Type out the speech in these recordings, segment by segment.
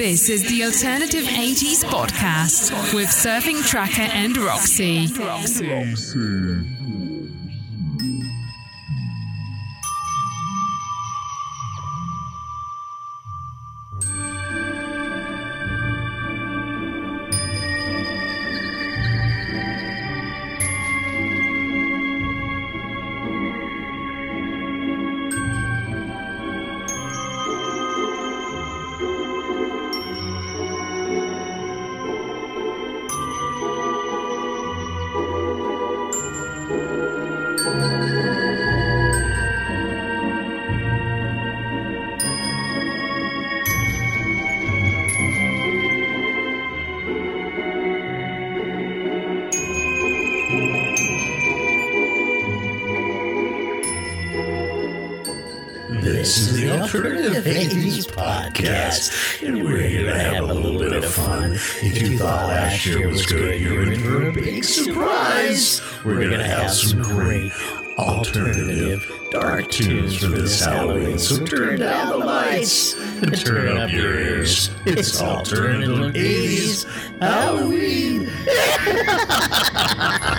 This is the Alternative 80s podcast with Surfing Tracker and Roxy. This Podcast, and we're here to have a little bit of fun. If you thought last year was good, you're in for a big surprise. We're to have some great alternative dark tunes for this Halloween, so turn down the lights and turn up your ears. It's Alternative 80s Halloween.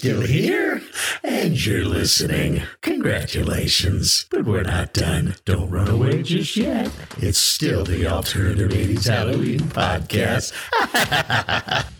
still here and you're listening, congratulations. But we're not done. Don't run away just yet. It's still the Alternative 80s Halloween podcast.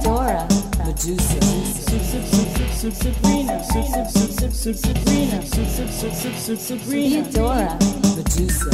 Theodora. Medusa. Theodora. Medusa.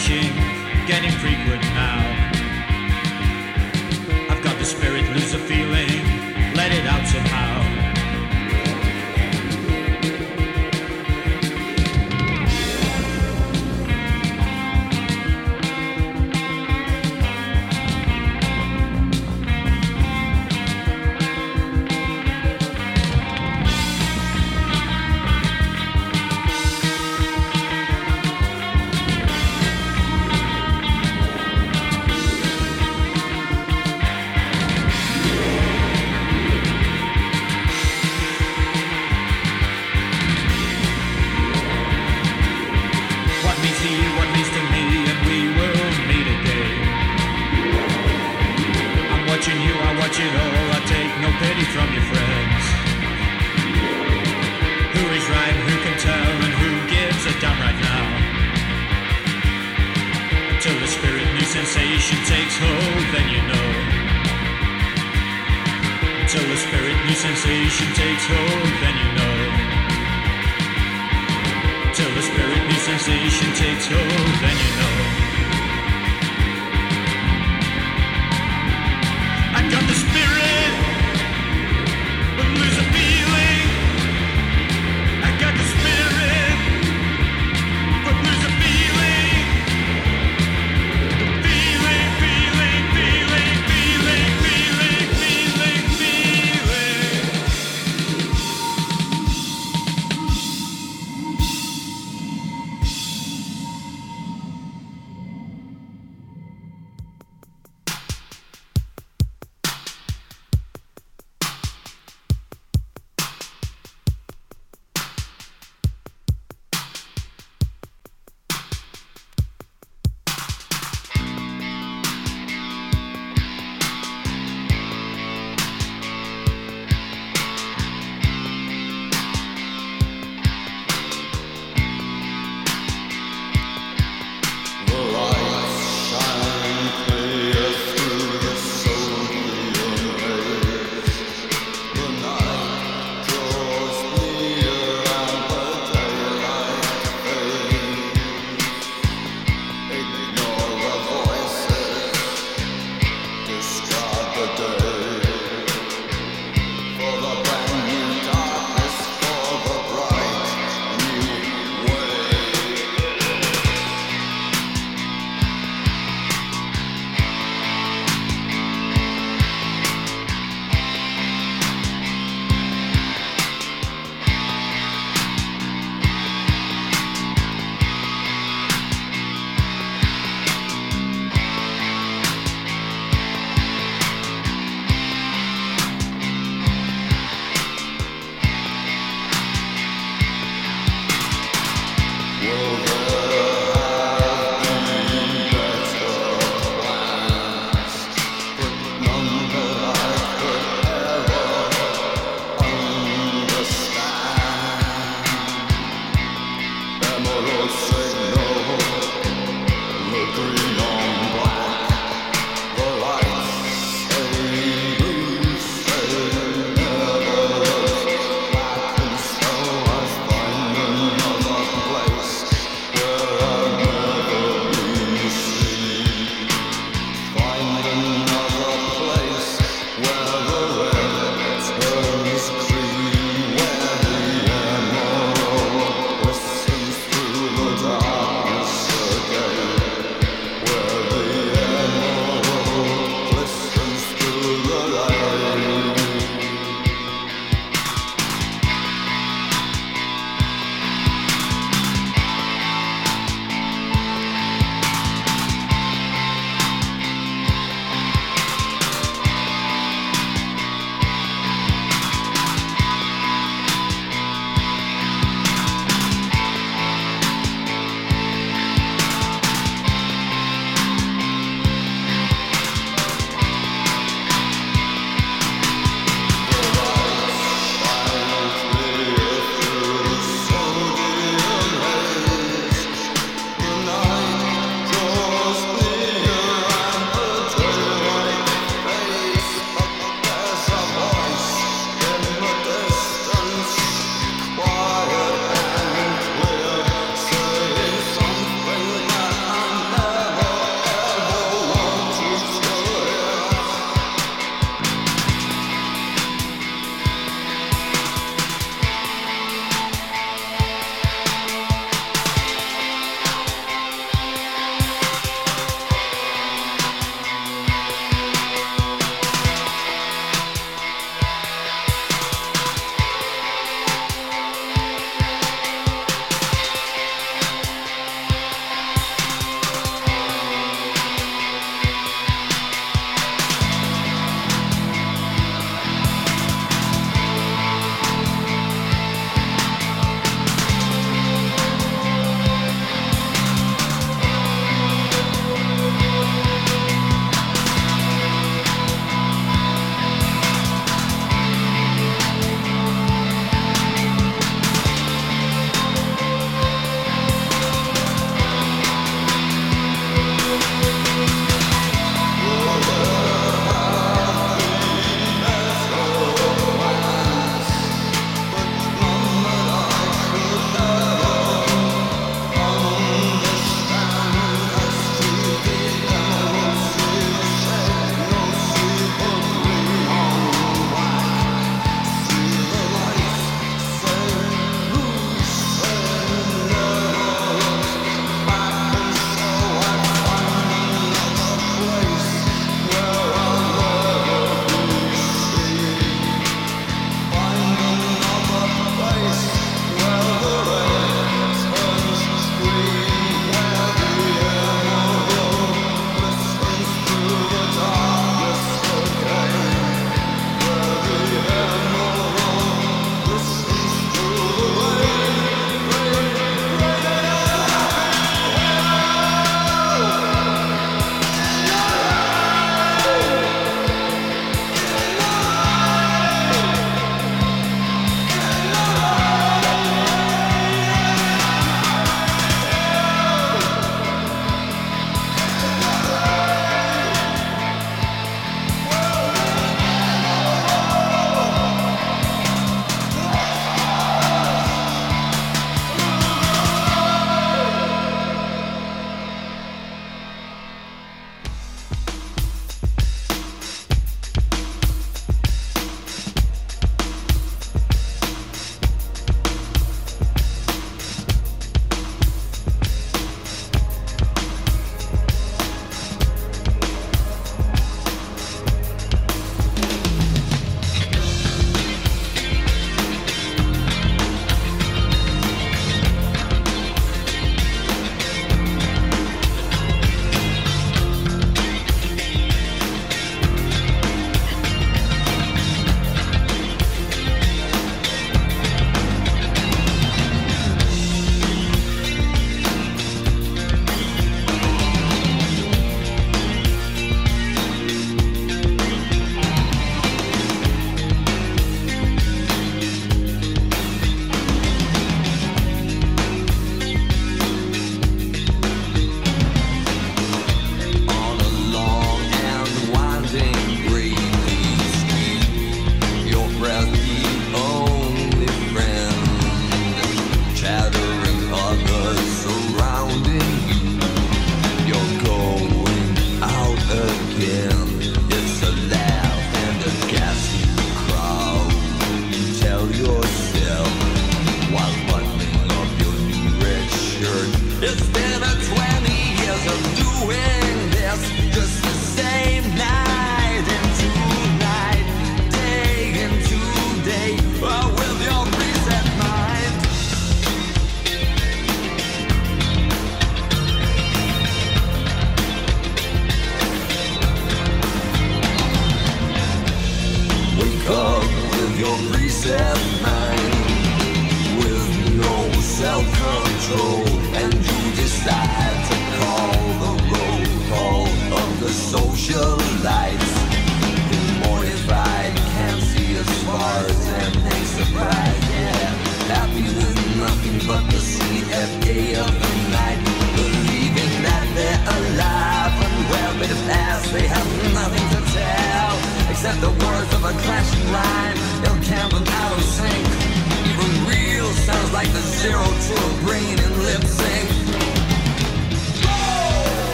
crashing, getting frequent now. I've got the spirit, lose a feeling, let it out somehow.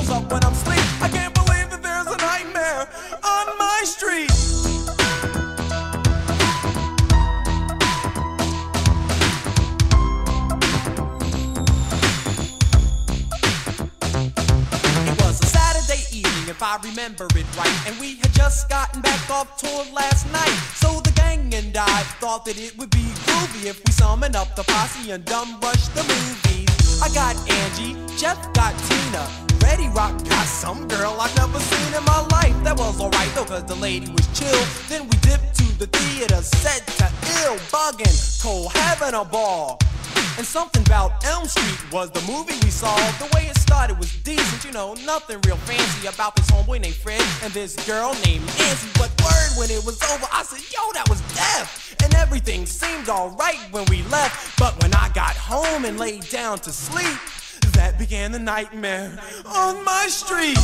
Shows up when I'm asleep. I can't believe that there's a nightmare on my street. It was a Saturday evening, if I remember it right. And we had just gotten back off tour last night. So the gang and I thought that it would be groovy if we summoned up the posse and dumb rush the movies. I got Angie, Jeff got Tina. Ready Rock got some girl I've never seen in my life. That was alright though, cause the lady was chill. Then we dipped to the theater, set to ill, bugging, cold, having a ball. And something about Elm Street was the movie we saw. The way it started was decent, you know, nothing real fancy about this homeboy named Fred and this girl named Nancy. But word when it was over, I said, yo, that was death. And everything seemed alright when we left. But when I got home and laid down to sleep, that began the nightmare on my street.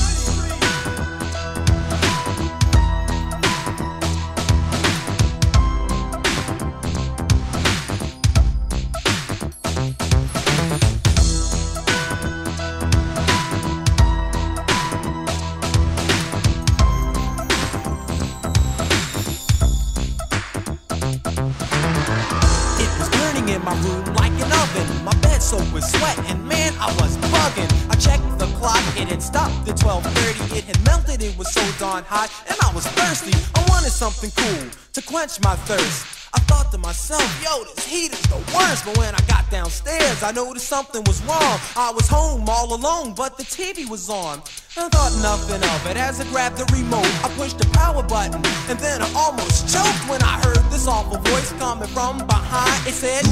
It was burning in my room like an oven. My bed soaked with sweat, and man, I was bugging. I checked the clock, it had stopped at 12:30. It had melted, it was so darn hot, and I was thirsty. I wanted something cool to quench my thirst. I thought to myself, yo, this heat is the worst. But when I got downstairs, I noticed something was wrong. I was home all alone, but the TV was on. I thought nothing of it as I grabbed the remote. I pushed the power button, and then I almost choked when I heard this awful voice coming from behind. It said,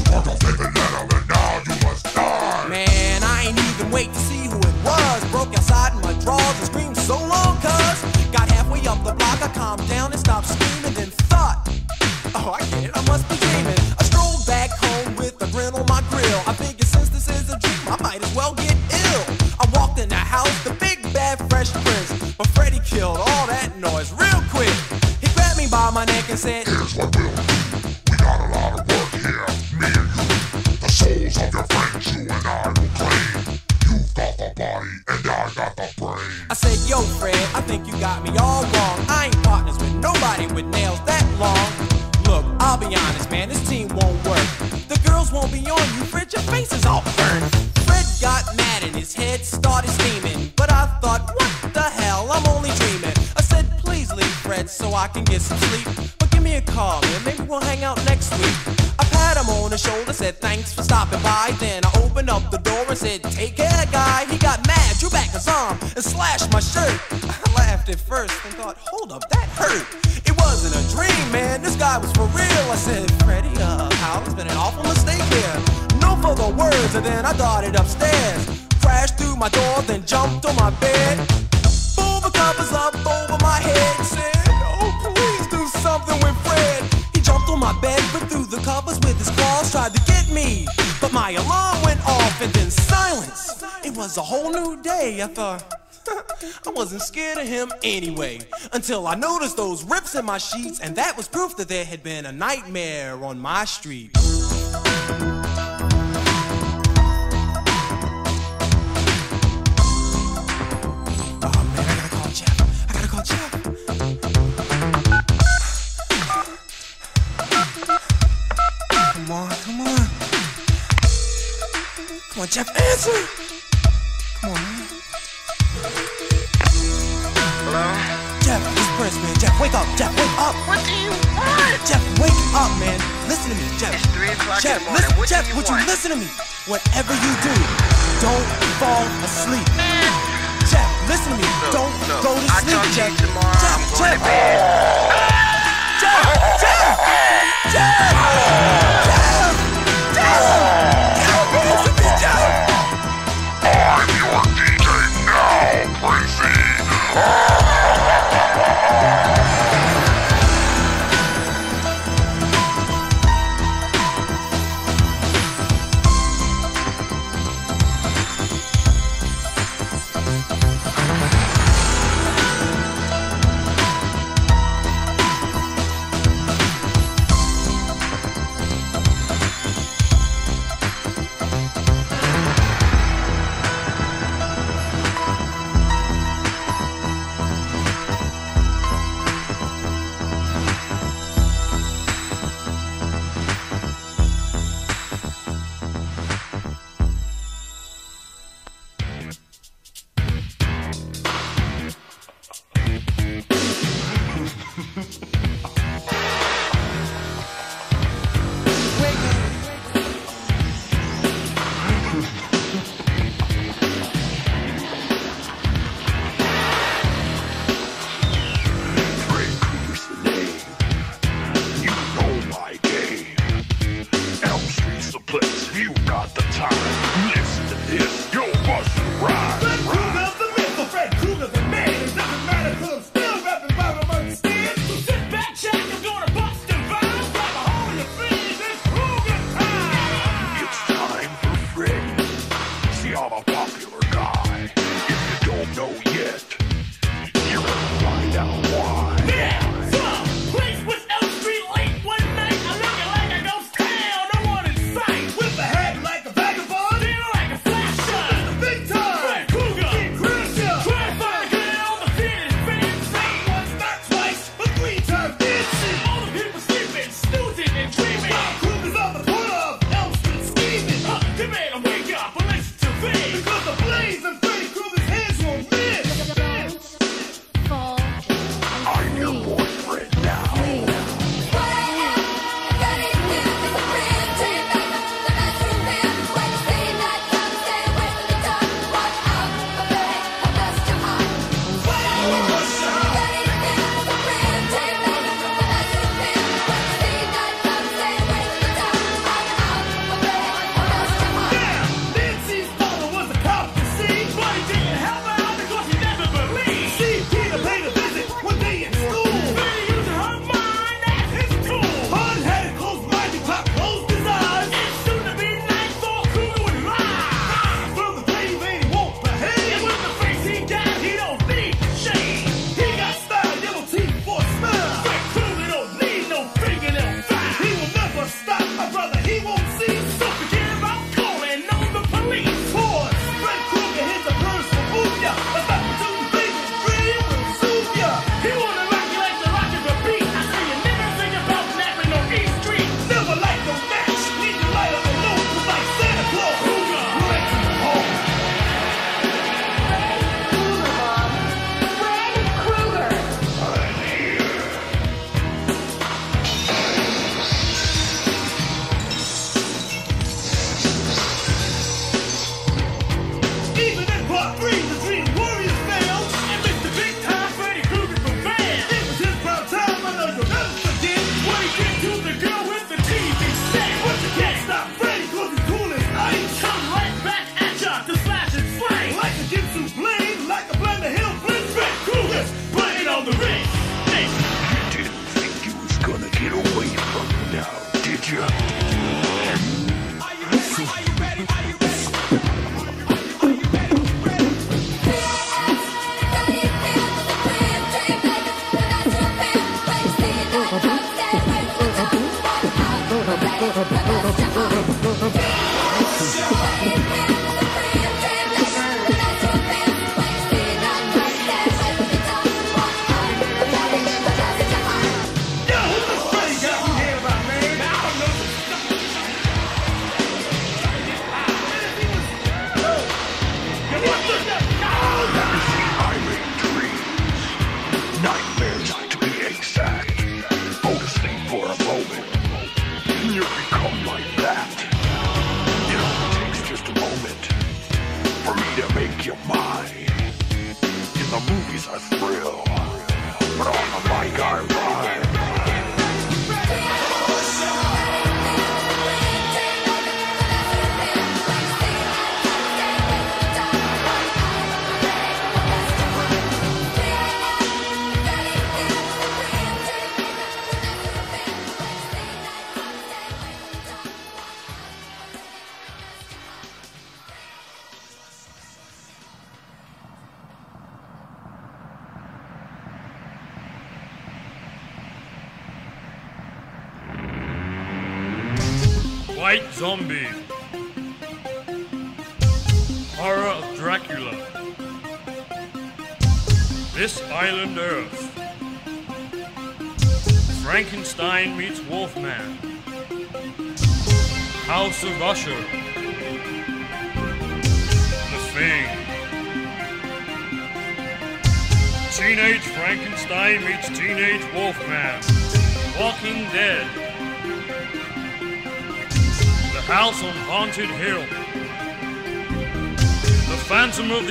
Man, I ain't even wait to see who it was. Broke outside in my drawers and screamed so long, cuz. Got halfway up the block, I calmed down and stopped screaming, then thought, Oh, I get it, I must be dreaming. I strolled back home with a grin on my grill. I figured since this is a dream, I might as well get ill. I walked in the house, the big bad fresh prince. But Freddy killed all that noise real quick. He grabbed me by my neck and said, Here's what we'll do. We got a lot of work here, me and you. Souls of your friends, you and I will. You've got the body, and I got the brain. I said, Yo, Fred, I think you got me all wrong. I ain't partners with nobody with nails that long. Look, I'll be honest, man, this team won't work. The girls won't be on you, Fred, your face is all burned. Fred got mad and his head started steaming. But I thought, what the hell, I'm only dreaming. I said, please leave Fred so I can get some sleep. But give me a call, and maybe we'll hang out next week. I said thanks for stopping by. Then I opened up the door and said, take care, guy. He got mad, drew back his arm, and slashed my shirt. I laughed at first and thought, hold up, that hurt. It wasn't a dream, man. This guy was for real. I said, Freddy, uh, Hal, it's been an awful mistake here. No further words, and then I darted upstairs. Crashed through my door, then jumped on my bed. The covers up over my head my alarm went off, and then silence. It was a whole new day. I thought. I wasn't scared of him anyway, until I noticed those rips in my sheets, and that was proof that there had been a nightmare on my street. Come on, Jeff, answer. Come on, man. Hello? Jeff, it's Prince, man. Jeff, wake up. Jeff, wake up. What do you want? Jeff, wake up, man. Listen to me, Jeff. It's 3 o'clock Jeff, in the morning. listen, What do Jeff, you would want? you listen to me? Whatever you do, don't fall asleep. Jeff, listen to me. don't look, go to sleep, to Jeff. you tomorrow. Jeff, I'm Jeff. to bed. Jeff, Jeff, Jeff, Jeff, Crazy.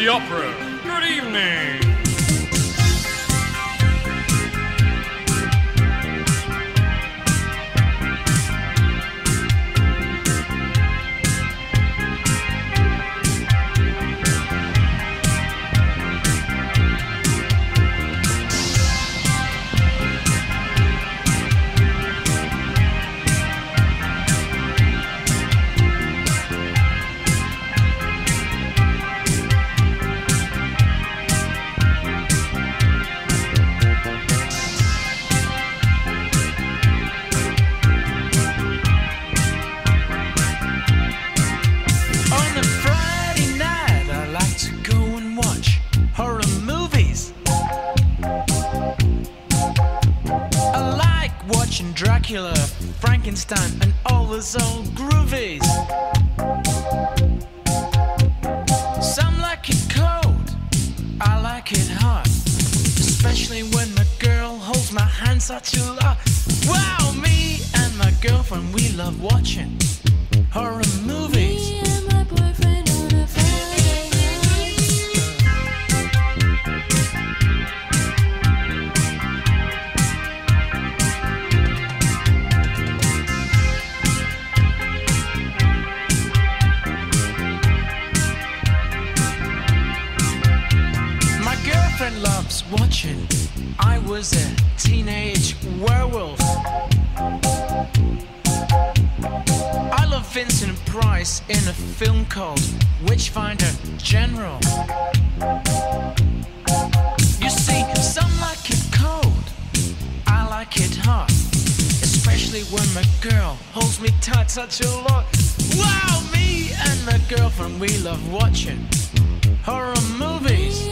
the Opera. girlfriend, we love watching horror movies. Me and my boyfriend on a Friday night. My girlfriend loves watching. I was a teenage werewolf. Vincent Price in a film called Witchfinder General. You see, some like it cold, I like it hot. Especially when my girl holds me tight such a lot. Wow, me and my girlfriend, we love watching horror movies.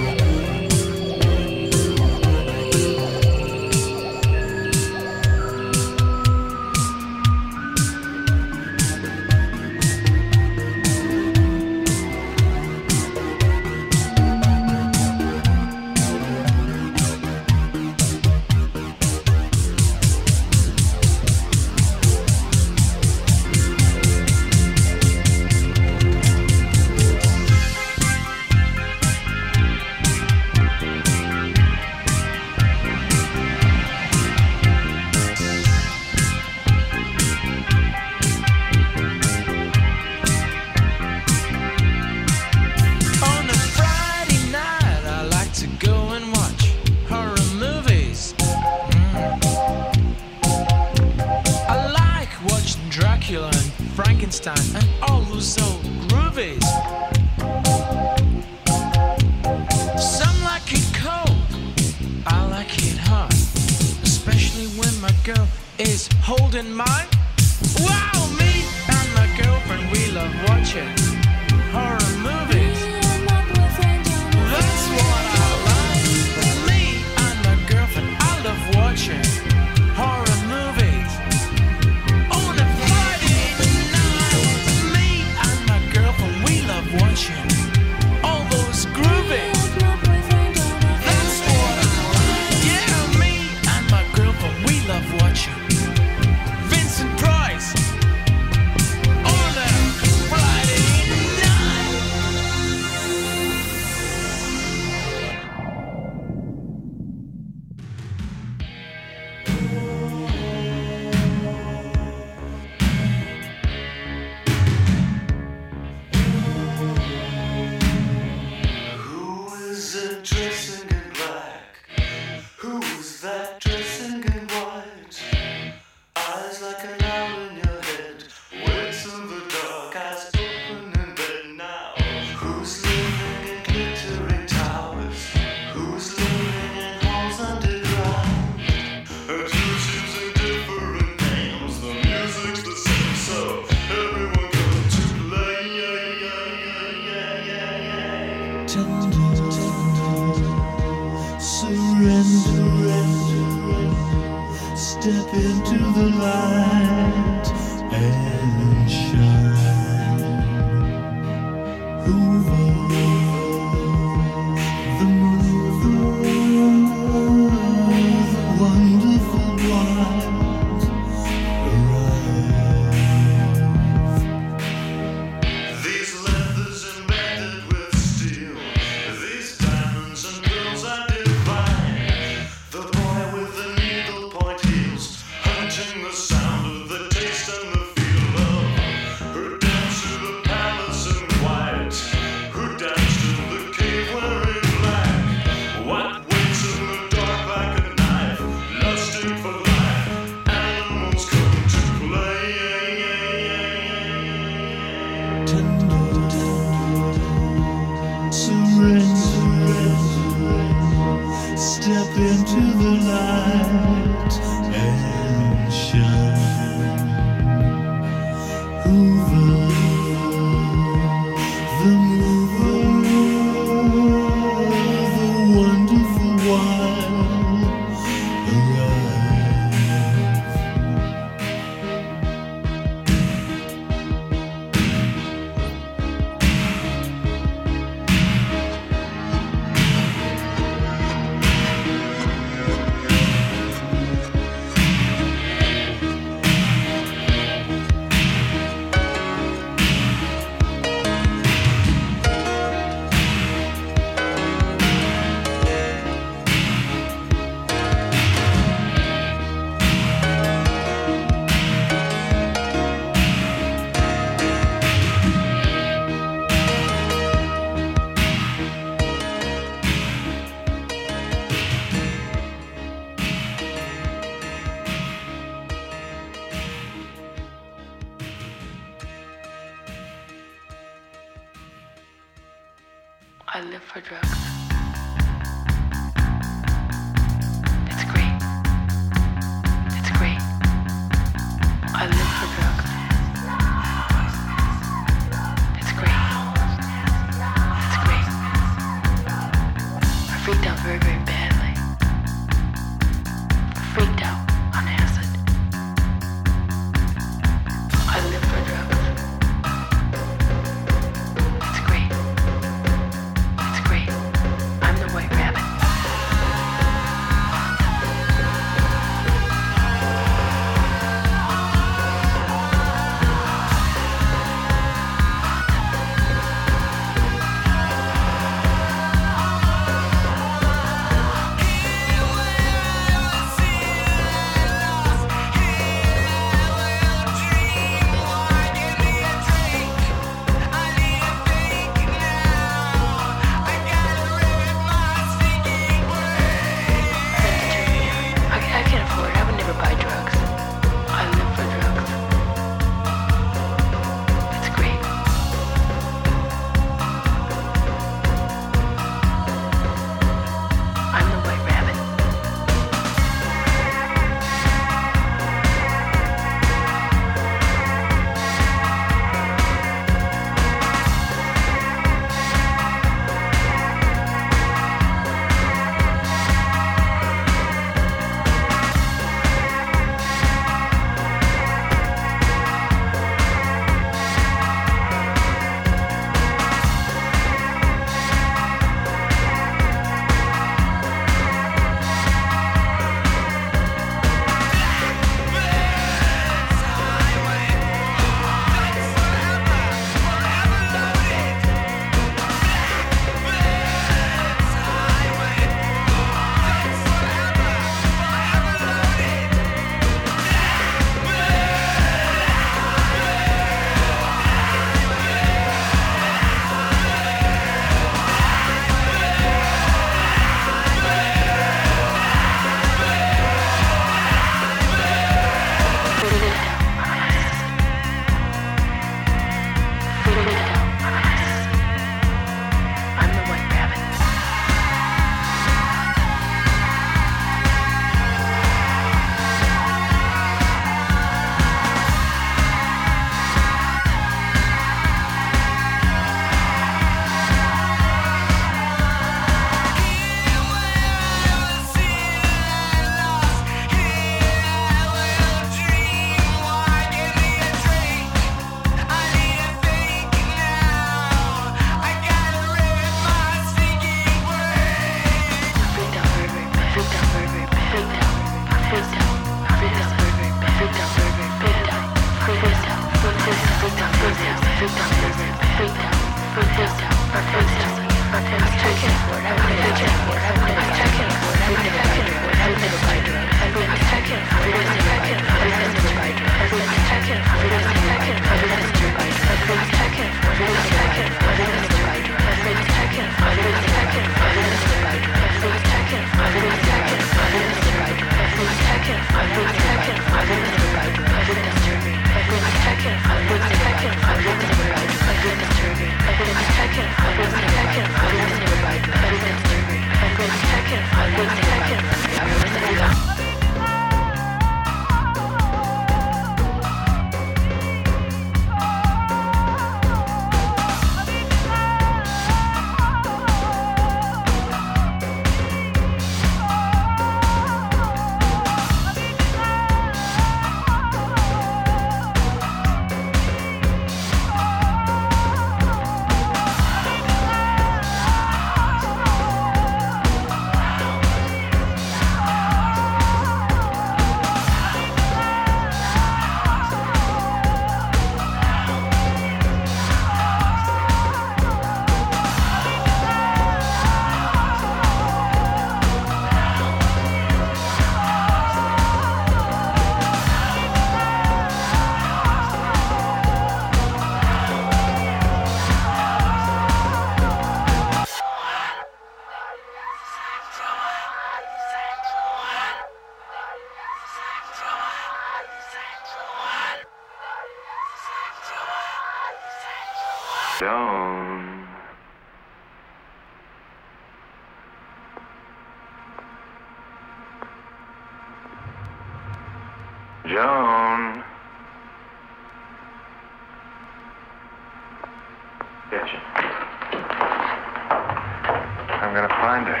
Find her.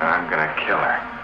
I'm gonna kill her.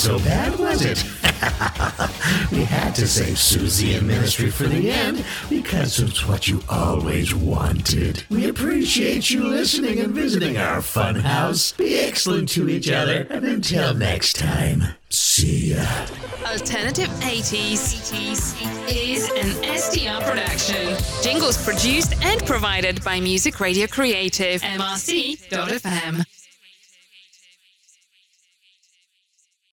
So bad, was it? we had to save Siouxsie and Ministry for the end because it's what you always wanted. We appreciate you listening and visiting our fun house. Be excellent to each other, and until next time, see ya. Alternative 80s is an SDR production. Jingles produced and provided by Music Radio Creative, MRC.fm.